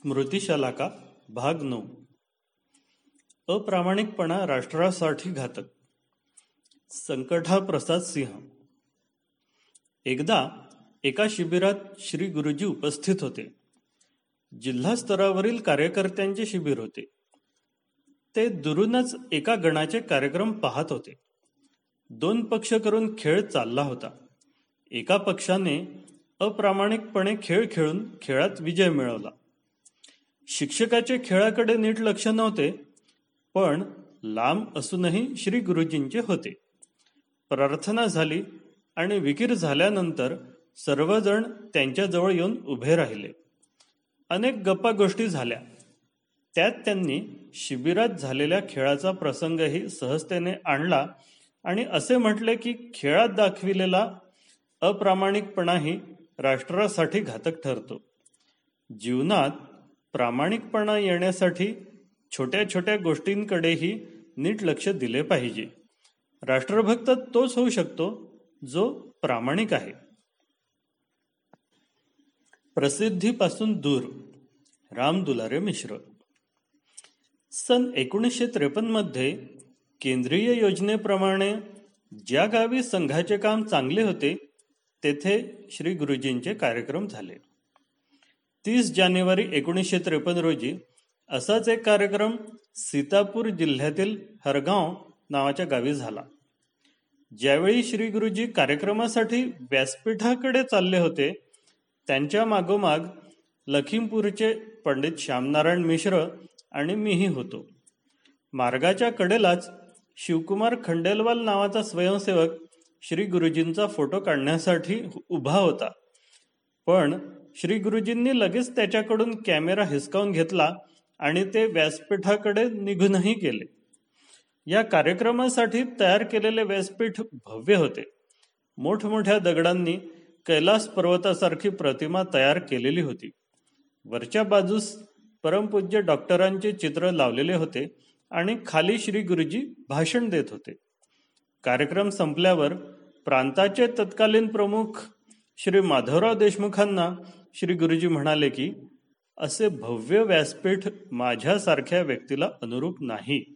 स्मृतिशलाका भाग नऊ. अप्रामाणिकपणा राष्ट्रासाठी घातक. संकटा प्रसाद सिंह. एकदा एका शिबिरात श्री गुरुजी उपस्थित होते. जिल्हा स्तरावरील कार्यकर्त्यांचे शिबिर होते. ते दुरूनच एका गणाचे कार्यक्रम पाहत होते. दोन पक्ष करून खेळ चालला होता. एका पक्षाने अप्रामाणिकपणे खेळ खेळून खेळात विजय मिळवला. शिक्षकाचे खेळाकडे नीट लक्ष नव्हते पण लांब असूनही श्री गुरुजींचे होते. प्रार्थना झाली आणि विकीर झाल्यानंतर सर्वजण त्यांच्याजवळ येऊन उभे राहिले. अनेक गप्पा गोष्टी झाल्या. त्यात त्यांनी शिबिरात झालेल्या खेळाचा प्रसंगही सहजतेने आणला आणि असे म्हटले की खेळात दाखविलेला अप्रामाणिकपणाही राष्ट्रासाठी घातक ठरतो. जीवनात प्रामाणिकपणा येण्यासाठी छोट्या छोट्या गोष्टींकडेही नीट लक्ष दिले पाहिजे. राष्ट्रभक्त तोच होऊ शकतो जो प्रामाणिक आहे. प्रसिद्धीपासून दूर राम दुलारे मिश्र. सन एकोणीसशे त्रेपन्नमध्ये केंद्रीय योजनेप्रमाणे ज्या गावी संघाचे काम चांगले होते तेथे श्री गुरुजींचे कार्यक्रम झाले. तीस जानेवारी एकोणीसशे त्रेपन्न रोजी असाच एक कार्यक्रम सीतापूर जिल्ह्यातील हरगाव नावाच्या गावी झाला. ज्यावेळी श्री गुरुजी कार्यक्रमासाठी व्यासपीठाकडे चालले होते त्यांच्या मागोमाग लखीमपूरचे पंडित श्यामनारायण मिश्र आणि मीही होतो. मार्गाच्या कडेलाच शिवकुमार खंडेलवाल नावाचा स्वयंसेवक श्री गुरुजींचा फोटो काढण्यासाठी उभा होता. पण श्री गुरुजींनी लगेच त्याच्याकडून कॅमेरा हिसकावून घेतला आणि ते व्यासपीठाकडे निघूनही गेले. या कार्यक्रमासाठी तयार केलेले व्यासपीठ भव्य होते. मोठमोठ्या दगडांनी कैलास पर्वतासारखी प्रतिमा तयार केलेली होती. वरच्या बाजूस परमपूज्य डॉक्टरांचे चित्र लावलेले होते आणि खाली श्री गुरुजी भाषण देत होते. कार्यक्रम संपल्यावर प्रांताचे तत्कालीन प्रमुख श्री माधवराव देशमुखांना श्री गुरुजी म्हणाले की असे भव्य व्यासपीठ माझ्यासारख्या व्यक्तीला अनुरूप नाही.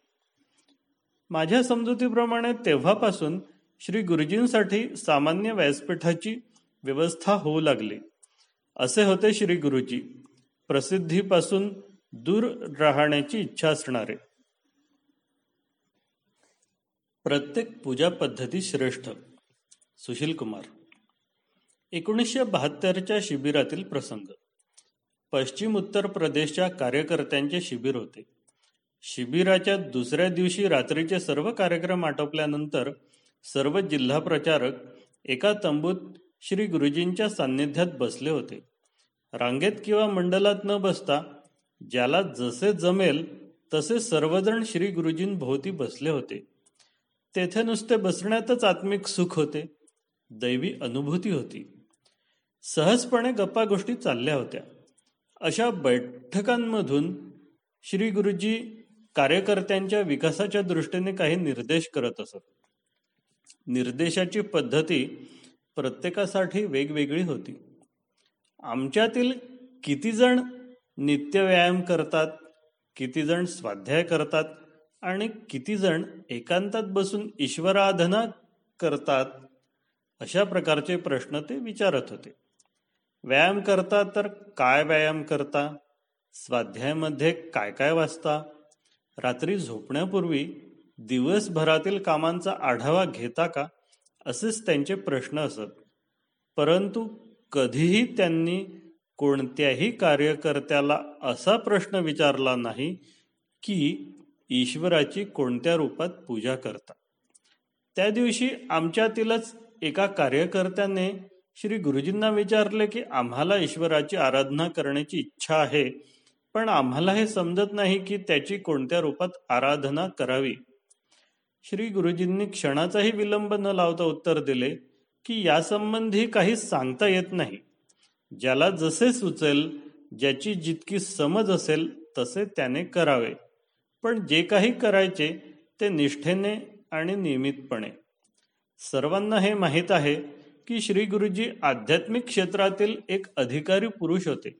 माझ्या समजुतीप्रमाणे तेव्हापासून श्री गुरुजींसाठी सामान्य व्यासपीठाची व्यवस्था होऊ लागली. असे होते श्री गुरुजी प्रसिद्धीपासून दूर राहण्याची इच्छा असणारे. प्रत्येक पूजा पद्धती श्रेष्ठ. सुशील कुमार एकोणीसशे बहात्तरच्या शिबिरातील प्रसंग. पश्चिम उत्तर प्रदेशच्या कार्यकर्त्यांचे शिबिर होते. शिबिराच्या दुसऱ्या दिवशी रात्रीचे सर्व कार्यक्रम आटोपल्यानंतर सर्व जिल्हा प्रचारक एका तंबूत श्री गुरुजींच्या सान्निध्यात बसले होते. रांगेत किंवा मंडलात न बसता ज्याला जसे जमेल तसे सर्वजण श्री गुरुजींभोवती बसले होते. तेथे नुसते बसण्यातच आत्मिक सुख होते. दैवी अनुभूती होती. सहजपणे गप्पा गोष्टी चालल्या होत्या. अशा बैठकांमधून श्री गुरुजी कार्यकर्त्यांच्या विकासाच्या दृष्टीने काही निर्देश करत असत. निर्देशाची पद्धती प्रत्येकासाठी वेगवेगळी होती. आमच्यातील किती जण नित्य व्यायाम करतात किती जण स्वाध्याय करतात आणि किती जण एकांतात बसून ईश्वराधना करतात अशा प्रकारचे प्रश्न ते विचारत होते. व्यायाम करता तर काय व्यायाम करता? स्वाध्यायामध्ये काय काय वाचता? रात्री झोपण्यापूर्वी दिवसभरातील कामांचा आढावा घेता का? असेच त्यांचे प्रश्न असत. परंतु कधीही त्यांनी कोणत्याही कार्यकर्त्याला असा प्रश्न विचारला नाही की ईश्वराची कोणत्या रूपात पूजा करता. त्या दिवशी आमच्यातीलच एका कार्यकर्त्याने श्री गुरुजींना विचारले की आम्हाला ईश्वराची आराधना करण्याची इच्छा आहे पण आम्हाला हे समजत नाही की त्याची कोणत्या रूपात आराधना करावी. श्री गुरुजींनी क्षणाचाही विलंब न लावता उत्तर दिले की यासंबंधी काही सांगता येत नाही. ज्याला जसे सुचेल ज्याची जितकी समज असेल तसे त्याने करावे. पण जे काही करायचे ते निष्ठेने आणि नियमितपणे. सर्वांना हे माहीत आहे की श्री गुरुजी आध्यात्मिक क्षेत्रातील एक अधिकारी पुरुष होते.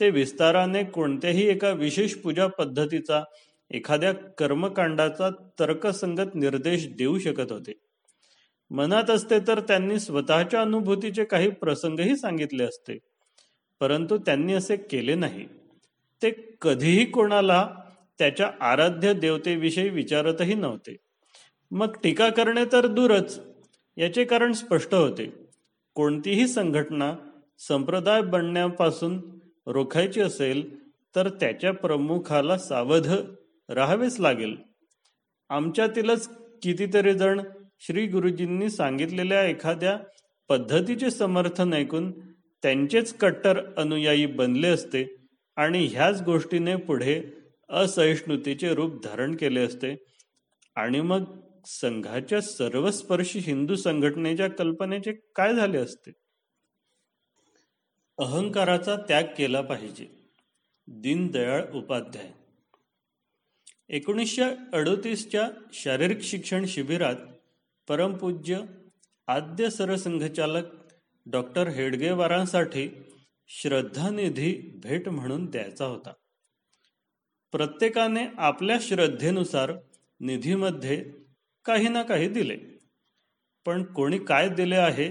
ते विस्ताराने कोणत्याही एका विशेष पूजा पद्धतीचा एखाद्या कर्मकांडाचा तर्कसंगत निर्देश देऊ शकत होते. मनात असते तर त्यांनी स्वतःच्या अनुभूतीचे काही प्रसंगही सांगितले असते परंतु त्यांनी असे केले नाही. ते कधीही कोणाला त्याच्या आराध्य देवतेविषयी विचारतही नव्हते. मग टीका करणे तर दूरच याचे कारण स्पष्ट होते. कोणतीही संघटना संप्रदाय बनण्यापासून रोखायची असेल तर त्याच्या प्रमुखाला सावध राहावेच लागेल. आमच्यातीलच कितीतरी जण श्री गुरुजींनी सांगितलेल्या एखाद्या पद्धतीचे समर्थन ऐकून त्यांचेच कट्टर अनुयायी बनले असते आणि ह्याच गोष्टीने पुढे असहिष्णुतेचे रूप धारण केले असते. आणि मग संघाच्या सर्वस्पर्शी हिंदू संघटनेच्या कल्पनेचे काय झाले असते? अहंकाराचा त्याग केला पाहिजे. दीनदयाळ उपाध्याय. एकोणीसशे अडोतीसच्या शारीरिक शिक्षण शिबिरात परमपूज्य आद्य सरसंघचालक डॉक्टर हेडगेवारांसाठी श्रद्धानिधी भेट म्हणून द्यायचा होता. प्रत्येकाने आपल्या श्रद्धेनुसार निधीमध्ये काही ना काही दिले. पण कोणी काय दिले आहे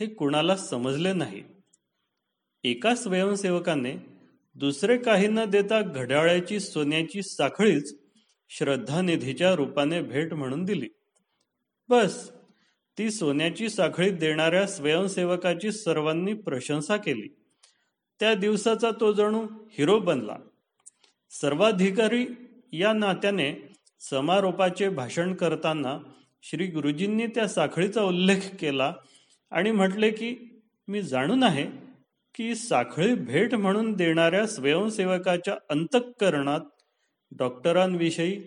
हे कुणाला समजले नाही. एका स्वयंसेवकाने दुसरे काही न देता घड्याळ्याची सोन्याची साखळीच श्रद्धानिधीच्या रूपाने भेट म्हणून दिली. बस ती सोन्याची साखळी देणाऱ्या स्वयंसेवकाची सर्वांनी प्रशंसा केली. त्या दिवसाचा तो जणू हिरो बनला. सर्वाधिकारी या नात्याने समारोपाचे भाषण करताना श्री गुरुजींनी त्या साखळीचा उल्लेख केला आणि म्हटले की मी जाणून आहे की साखळी भेट म्हणून देणाऱ्या स्वयंसेवकाच्या अंतःकरणात डॉक्टरांविषयी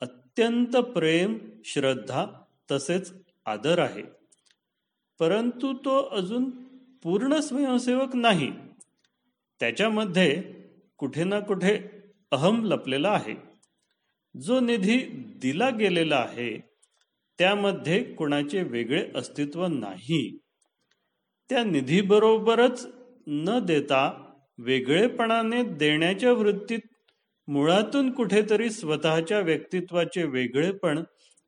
अत्यंत प्रेम श्रद्धा तसेच आदर आहे. परंतु तो अजून पूर्ण स्वयंसेवक नाही. त्याच्यामध्ये कुठे ना कुठे अहम लपलेला आहे. जो निधी दिला गेलेला आहे त्यामध्ये कुणाचे वेगळे अस्तित्व नाही. त्या निधीबरोबरच न देता वेगळेपणाने देण्याच्या वृत्तीत मुळातून कुठेतरी स्वतःच्या व्यक्तित्वाचे वेगळेपण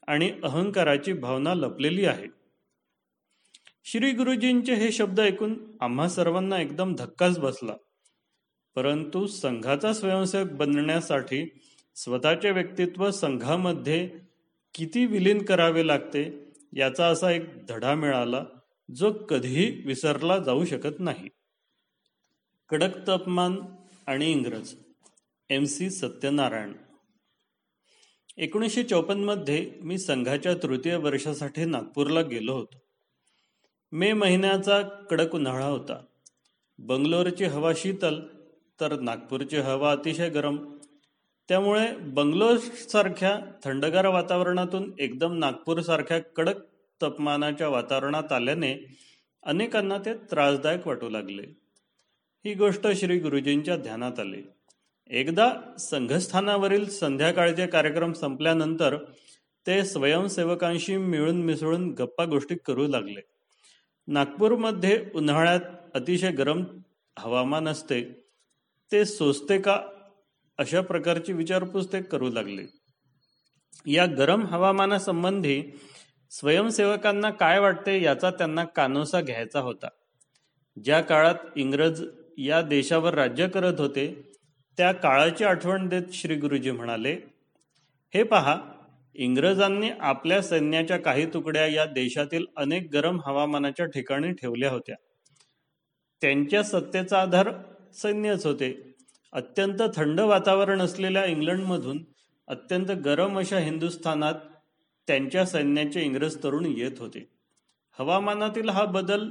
आणि अहंकाराची भावना लपलेली आहे. श्री गुरुजींचे हे शब्द ऐकून आम्हा सर्वांना एकदम धक्काच बसला. परंतु संघाचा स्वयंसेवक बनण्यासाठी स्वतःचे व्यक्तित्व संघामध्ये किती विलीन करावे लागते याचा असा एक धडा मिळाला जो कधीही विसरला जाऊ शकत नाही. कडक तापमान आणि इंग्रज. M C Satyanarayan. एकोणीसशे चौपन्नमध्ये मी संघाच्या तृतीय वर्षासाठी नागपूरला गेलो होतो. मे महिन्याचा कडक उन्हाळा होता. बंगलोरची हवा शीतल तर नागपूरची हवा अतिशय गरम त्यामुळे बंगलोरसारख्या थंडगार वातावरणातून एकदम नागपूरसारख्या कडक तापमानाच्या वातावरणात आल्याने अनेकांना ते त्रासदायक वाटू लागले. ही गोष्ट श्री गुरुजींच्या ध्यानात आली. एकदा संघस्थानावरील संध्याकाळचे कार्यक्रम संपल्यानंतर ते स्वयंसेवकांशी मिळून मिसळून गप्पा गोष्टी करू लागले. नागपूरमध्ये उन्हाळ्यात अतिशय गरम हवामान असते. ते सोसते का अशा प्रकारची विचारपूस ते करू लागले. या गरम हवामानासंबंधी स्वयंसेवकांना काय वाटते याचा त्यांना कानोसा घ्यायचा होता. ज्या काळात इंग्रज या देशावर राज्य करत होते त्या काळाची आठवण देत श्री गुरुजी म्हणाले हे पहा इंग्रजांनी आपल्या सैन्याच्या काही तुकड्या या देशातील अनेक गरम हवामानाच्या ठिकाणी ठेवल्या होत्या. त्यांच्या सत्तेचा आधार सैन्यच होते. अत्यंत थंड वातावरण असलेल्या इंग्लंडमधून अत्यंत गरम अशा हिंदुस्थानात त्यांच्या सैन्याचे इंग्रज तरुण येत होते. हवामानातील हा बदल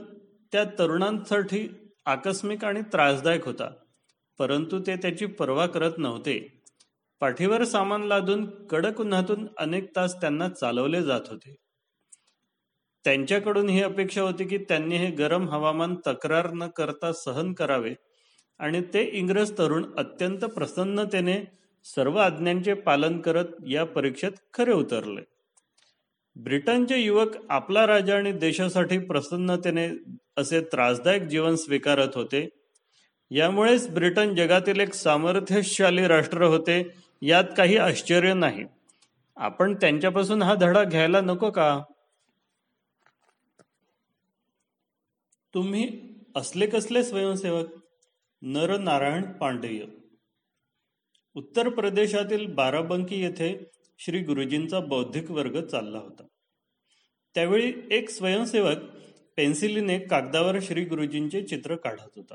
त्या तरुणांसाठी आकस्मिक आणि त्रासदायक होता परंतु ते त्याची पर्वा करत नव्हते. पाठीवर सामान लादून कडक उन्हातून अनेक तास त्यांना चालवले जात होते. त्यांच्याकडून ही अपेक्षा होती की त्यांनी हे गरम हवामान तक्रार न करता सहन करावे आणि ते इंग्रज तरुण अत्यंत प्रसन्नतेने सर्व आज्ञांचे पालन करत या परीक्षेत खरे उतरले. ब्रिटनचे युवक आपला राजा आणि देशासाठी प्रसन्नतेने असे त्रासदायक जीवन स्वीकारत होते. यामुळेच ब्रिटन जगातील एक सामर्थ्यशाली राष्ट्र होते यात काही आश्चर्य नाही. आपण त्यांच्यापासून हा धडा घ्यायला नको का? तुम्ही असले कसले स्वयंसेवक? नरनारायण पांडेय. उत्तर प्रदेशातील बाराबंकी येथे श्री गुरुजींचा बौद्धिक वर्ग चालला होता. त्यावेळी एक स्वयंसेवक पेन्सिलीने कागदावर श्री गुरुजींचे चित्र काढत होता.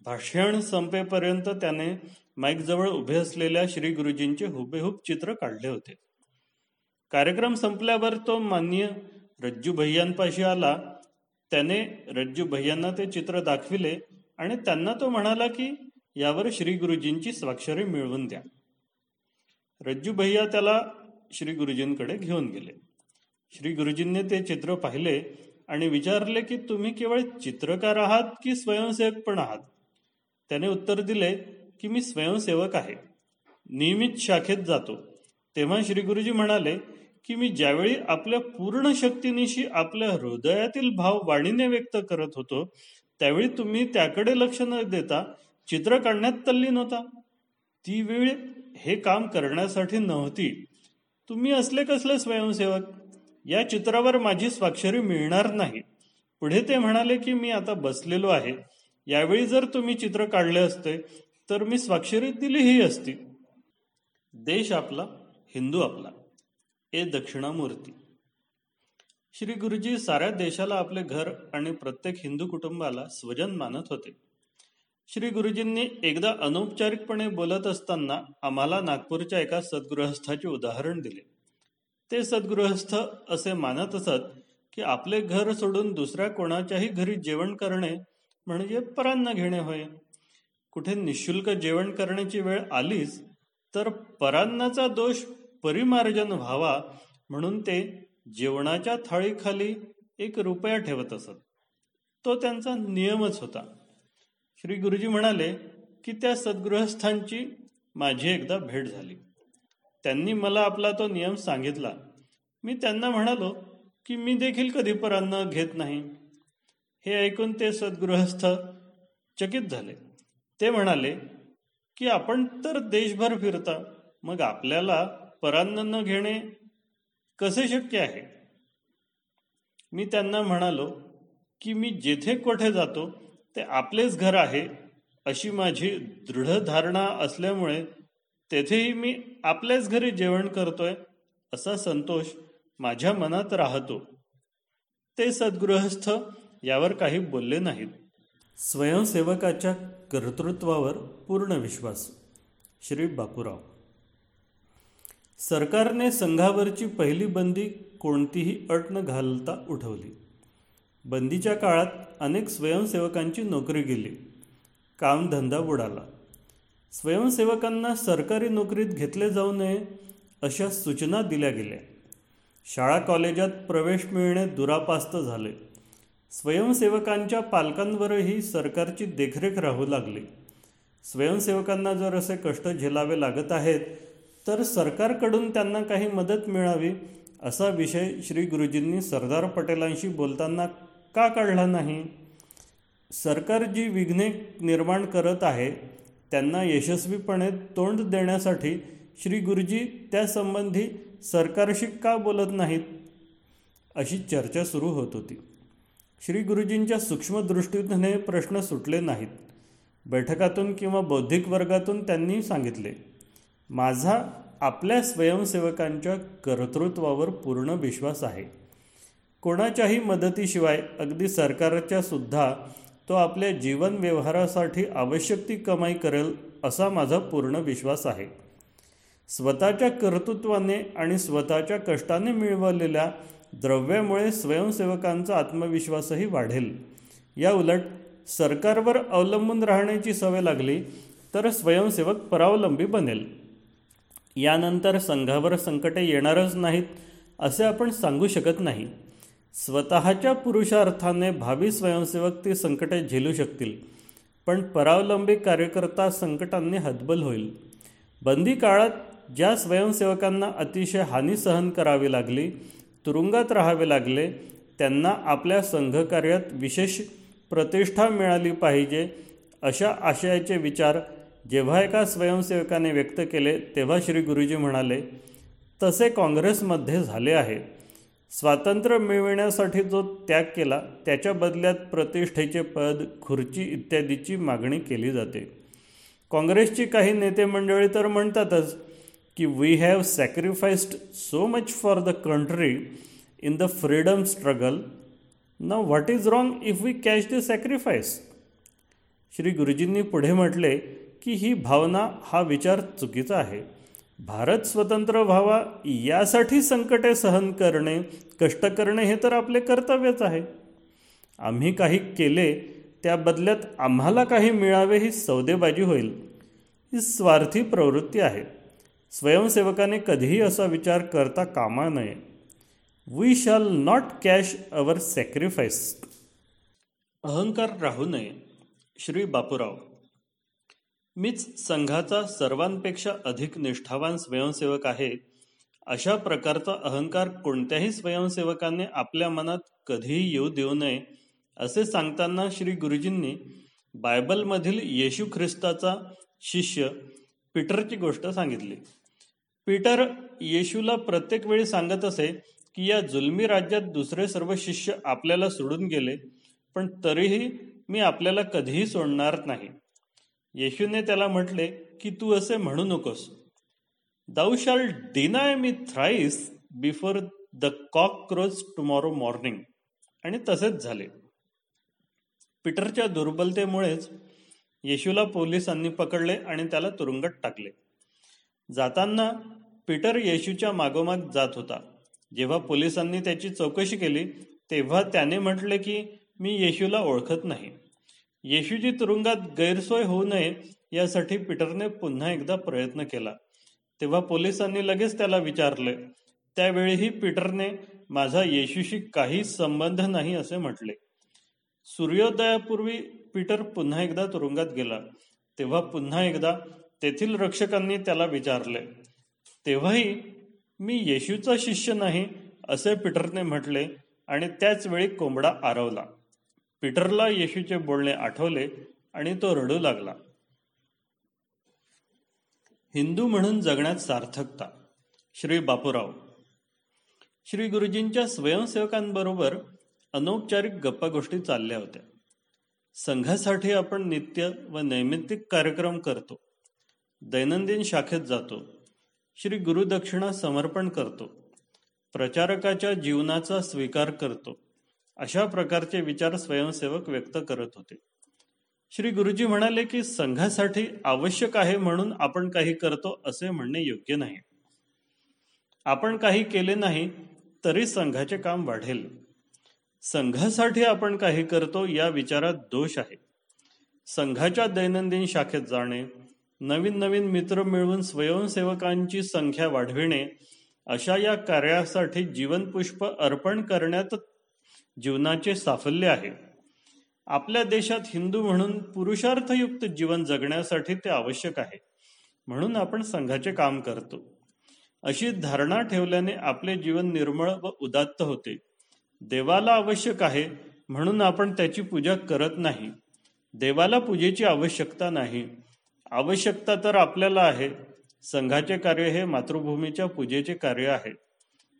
भाषण संपेपर्यंत त्याने माईकजवळ उभे असलेल्या श्री गुरुजींचे हुबेहूब चित्र काढले होते. कार्यक्रम संपल्यावर तो मान्य रज्जू भैयांपाशी आला. त्याने रज्जू भैयांना ते चित्र दाखविले. आणि त्यांना तो म्हणाला की यावर श्री गुरुजींची स्वाक्षरी मिळवून द्या. रज्जू भैया त्याला श्री गुरुजींकडे घेऊन गेले. श्री गुरुजींनी ते चित्र पाहिले आणि विचारले की तुम्ही केवळ चित्रकार आहात की स्वयंसेवक पण आहात? त्याने उत्तर दिले की मी स्वयंसेवक आहे. नियमित शाखेत जातो. तेव्हा श्री गुरुजी म्हणाले की मी ज्यावेळी आपल्या पूर्ण शक्तीनिशी आपल्या हृदयातील भाव वाणीने व्यक्त करत होतो त्यावेळी तुम्ही त्याकडे लक्ष न देता चित्र काढण्यात तल्लीन होता. ती वेळ हे काम करण्यासाठी नव्हती. तुम्ही असले कसले स्वयंसेवक? या चित्रावर माझी स्वाक्षरी मिळणार नाही. पुढे ते म्हणाले की मी आता बसलेलो आहे. यावेळी जर तुम्ही चित्र काढले असते तर मी स्वाक्षरी दिलीही असती. देश आपला हिंदू आपला. ए दक्षिणामूर्ती. श्री गुरुजी साऱ्या देशाला आपले घर आणि प्रत्येक हिंदू कुटुंबाला स्वजन मानत होते. श्री गुरुजींनी एकदा अनौपचारिकपणे बोलत असताना आम्हाला नागपूरच्या एका सद्गृहस्थाचे उदाहरण दिले. ते सद्गृहस्थ असे मानत असत की आपले घर सोडून दुसऱ्या कोणाच्याही घरी जेवण करणे म्हणजे परांना घेणे होय. कुठे निशुल्क जेवण करण्याची वेळ आलीच तर परान्नाचा दोष परिमार्जन व्हावा म्हणून ते जेवणाच्या थाळीखाली एक रुपया ठेवत असत. तो त्यांचा नियमच होता. श्री गुरुजी म्हणाले की त्या सद्गृहस्थांची माझी एकदा भेट झाली. त्यांनी मला आपला तो नियम सांगितला. मी त्यांना म्हणालो की मी देखील कधी परांना घेत नाही. हे ऐकून ते सद्गृहस्थ चकित झाले. ते म्हणाले की आपण तर देशभर फिरता मग आपल्याला परान्न न घेणे कसे शक्य आहे? मी त्यांना म्हणालो की मी जेथे कोठे जातो ते आपलेच घर आहे अशी माझी दृढ धारणा असल्यामुळे तेथेही मी आपल्याच घरी जेवण करतोय असा संतोष माझ्या मनात राहतो. ते सद्गृहस्थ यावर काही बोलले नाहीत. स्वयंसेवकाच्या कर्तृत्वावर पूर्ण विश्वास. श्री बापूराव सरकारने संघावरची पहिली बंदी कोणतीही अट न घालता उठवली. बंदीच्या काळात अनेक स्वयंसेवकांची नोकरी गेली. कामधंदा बुडाला. स्वयंसेवकांना सरकारी नोकरीत घेतले जाऊ नये अशा सूचना दिल्या गेल्या. शाळा कॉलेजात प्रवेश मिळणे दुरापास्त झाले. स्वयंसेवकांच्या पालकांवरही सरकारची देखरेख राहू लागली. स्वयंसेवकांना जर असे कष्ट झेलावे लागत आहेत तर सरकारकडून त्यांना काही मदत मिळावी असा विषय श्री गुरुजींनी सरदार पटेलांशी बोलताना का काढला नाही? सरकार जी विघ्ने निर्माण करत आहे त्यांना यशस्वीपणे तोंड देण्यासाठी श्री गुरुजी त्यासंबंधी सरकारशी का बोलत नाहीत? अशी चर्चा सुरू होत होती. श्री गुरुजींच्या सूक्ष्मदृष्टीने प्रश्न सुटले नाहीत. बैठकातून किंवा बौद्धिक वर्गातून त्यांनी सांगितले. माझा आपल्या स्वयंसेवकांच्या कर्तृत्वावर पूर्ण विश्वास आहे. कोणाच्याही मदतीशिवाय अगदी सरकारच्या सुद्धा तो आपल्या जीवन व्यवहारासाठी आवश्यक ती कमाई करेल असा माझा पूर्ण विश्वास आहे. स्वतःच्या कर्तृत्वाने आणि स्वतःच्या कष्टाने मिळवलेल्या द्रव्यामुळे स्वयंसेवकांचा आत्मविश्वासही वाढेल. या उलट सरकारवर अवलंबून राहण्याची सवय लागली तर स्वयंसेवक परावलंबी बनेल. यानंतर संघावर संकटे येणारच नाहीत असे आपण सांगू शकत नाही. स्वतःच्या पुरुषार्थाने भावी स्वयंसेवक ती संकटे झेलू शकतील पण परावलंबी कार्यकर्ता संकटांनी हतबल होईल. बंदी काळात ज्या स्वयंसेवकांना अतिशय हानी सहन करावी लागली तुरुंगात राहावे लागले त्यांना आपल्या संघकार्यात विशेष प्रतिष्ठा मिळाली पाहिजे अशा आशयाचे विचार जेव्हा एका स्वयंसेवकाने व्यक्त केले तेव्हा श्री गुरुजी म्हणाले तसे काँग्रेसमध्ये झाले आहे. स्वातंत्र्य मिळविण्यासाठी जो त्याग केला त्याच्या बदल्यात प्रतिष्ठेचे पद खुर्ची इत्यादीची मागणी केली जाते. काँग्रेसची काही नेते मंडळी तर म्हणतातच की we have sacrificed so much for the country in the freedom struggle ना what is wrong if we catch the sacrifice Shri गुरुजींनी पुढे म्हटले की ही भावना हा विचार चुकीचा आहे. भारत स्वतंत्र व्हावा यासाठी संकटे सहन करणे कष्ट करणे हे तर आपले कर्तव्यच आहे. आम्ही काही केले त्या बदल्यात आम्हाला काही मिळावे ही सौदेबाजी होईल. ही स्वार्थी प्रवृत्ती आहे. स्वयंसेवकाने कधीही असा विचार करता कामा नये. We shall not cash our sacrifice अहंकार राहू नये. श्री बापूराव. मीच संघाचा सर्वांपेक्षा अधिक निष्ठावान स्वयंसेवक आहे. अशा प्रकारचा अहंकार कोणत्याही स्वयंसेवकाने आपल्या मनात कधीही येऊ देऊ नये असे सांगताना श्री गुरुजींनी बायबलमधील येशू ख्रिस्ताचा शिष्य पीटरची गोष्ट सांगितली. पीटर येशूला प्रत्येक वेळी सांगत असे की या जुलमी राज्यात दुसरे सर्व शिष्य आपल्याला सोडून गेले पण तरीही मी आपल्याला कधीही सोडणार नाही. येशूने त्याला म्हटले की तू असे म्हणू नकोस. Thou shalt deny me thrice before the cock crows tomorrow morning आणि तसेच झाले. पीटरच्या दुर्बलतेमुळेच येशूला पोलिसांनी पकडले आणि त्याला तुरुंगात टाकले. जाताना पीटर येशूच्या मागोमाग जात होता. जेव्हा पोलिसांनी त्याची चौकशी केली तेव्हा त्याने म्हटले की मी येशूला ओळखत नाही. येशूची तुरुंगात गैरसोय होऊ नये यासाठी पीटरने पुन्हा एकदा प्रयत्न केला. तेव्हा पोलिसांनी लगेच त्याला विचारले. त्यावेळीही पीटरने माझा येशूशी काही संबंध नाही असे म्हटले. सूर्योदयापूर्वी पीटर पुन्हा एकदा तुरुंगात गेला. तेव्हा पुन्हा एकदा तेथील रक्षकांनी त्याला विचारले. तेव्हाही मी येशूचा शिष्य नाही असे पीटरने म्हटले आणि त्याच वेळी कोंबडा आरवला. पीटरला येशूचे बोलणे आठवले आणि तो रडू लागला. हिंदू म्हणून जगण्यात सार्थकता. श्री बापूराव. श्री गुरुजींच्या स्वयंसेवकांबरोबर अनौपचारिक गप्पा गोष्टी चालल्या होत्या. संघासाठी आपण नित्य व नैमित्तिक कार्यक्रम करतो. दैनंदिन शाखेत जातो. श्री गुरुदक्षिणा समर्पण करतो. प्रचारकाच्या जीवनाचा स्वीकार करतो. अशा प्रकारचे विचार स्वयंसेवक व्यक्त करत होते. श्री गुरुजी म्हणाले की संघासाठी आवश्यक आहे म्हणून आपण काही करतो असे म्हणणे योग्य नाही. आपण काही केले नाही तरी संघाचे काम वाढेल. संघासाठी आपण काही करतो या विचारात दोष आहे. संघाच्या दैनंदिन शाखेत जाणे नवीन नवीन मित्र मिळवून स्वयंसेवकांची संख्या वाढविणे अशा या कार्यासाठी जीवनपुष्प अर्पण करण्यात जीवनाचे साफल्य आहे. आपल्या देशात हिंदू म्हणून पुरुषार्थयुक्त जीवन जगण्यासाठी ते आवश्यक आहे. म्हणून आपण संघाचे काम करतो. अशी धारणा ठेवल्याने आपले जीवन निर्मळ व उदात्त होते. देवाला आवश्यक आहे म्हणून आपण त्याची पूजा करत नाही. देवाला पूजेची आवश्यकता नाही. आवश्यकता तर आपल्याला आहे. संघाचे कार्य हे मातृभूमीच्या पूजेचे कार्य आहे.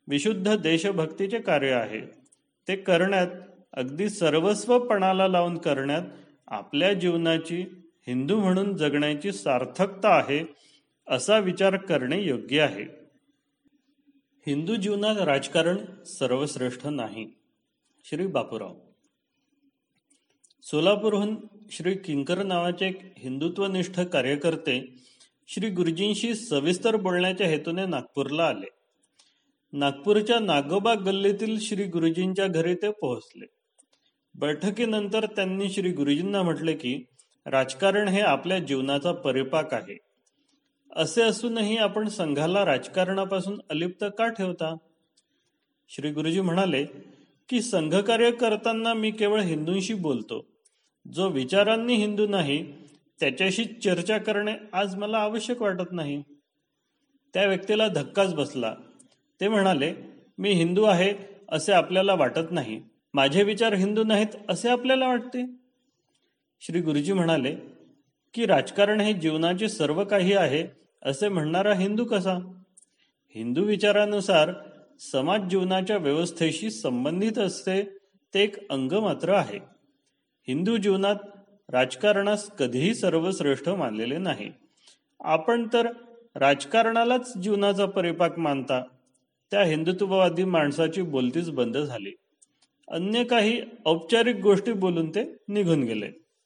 विशुद्ध देशभक्तीचे कार्य आहे. ते करण्यात अगदी सर्वस्वपणाला लावून करण्यात आपल्या जीवनाची हिंदू म्हणून जगण्याची सार्थकता आहे असा विचार करणे योग्य आहे. हिंदू जीवनात राजकारण सर्वश्रेष्ठ नाही. श्री बापूराव. सोलापूरहून श्री किंकर नावाचे एक हिंदुत्वनिष्ठ कार्यकर्ते श्री गुरुजींशी सविस्तर बोलण्याच्या हेतूने नागपूरला आले. नागपूरच्या नागोबा गल्लीतील श्री गुरुजींच्या घरी ते पोहोचले. बैठकीनंतर त्यांनी श्री गुरुजींना म्हटले की राजकारण हे आपल्या जीवनाचा परिपाक आहे. असे असूनही आपण संघाला राजकारणापासून अलिप्त का ठेवता? श्री गुरुजी म्हणाले की संघकार्य करताना मी केवळ हिंदूंशी बोलतो. जो विचारांनी हिंदू नाही त्याच्याशी चर्चा करणे आज मला आवश्यक वाटत नाही. त्या व्यक्तीला धक्काच बसला. ते म्हणाले मी हिंदू आहे असे आपल्याला वाटत नाही. माझे विचार हिंदू नाहीत असे आपल्याला वाटते. श्री गुरुजी म्हणाले की राजकारण हे जीवनाचे सर्व काही आहे असे म्हणणारा हिंदू कसा? हिंदू विचारानुसार समाज जीवनाच्या व्यवस्थेशी संबंधित असते ते एक अंग मात्र आहे. हिंदू जीवनात राजकारणास कधीही सर्वश्रेष्ठ मानलेले नाही. आपण तर राजकारणालाच जीवनाचा परिपाक मानता. त्या हिंदुत्ववादी माणसाची बोलतीच बंद झाली. अन्य काही औपचारिक गोष्टी बोलून ते निघून गेले.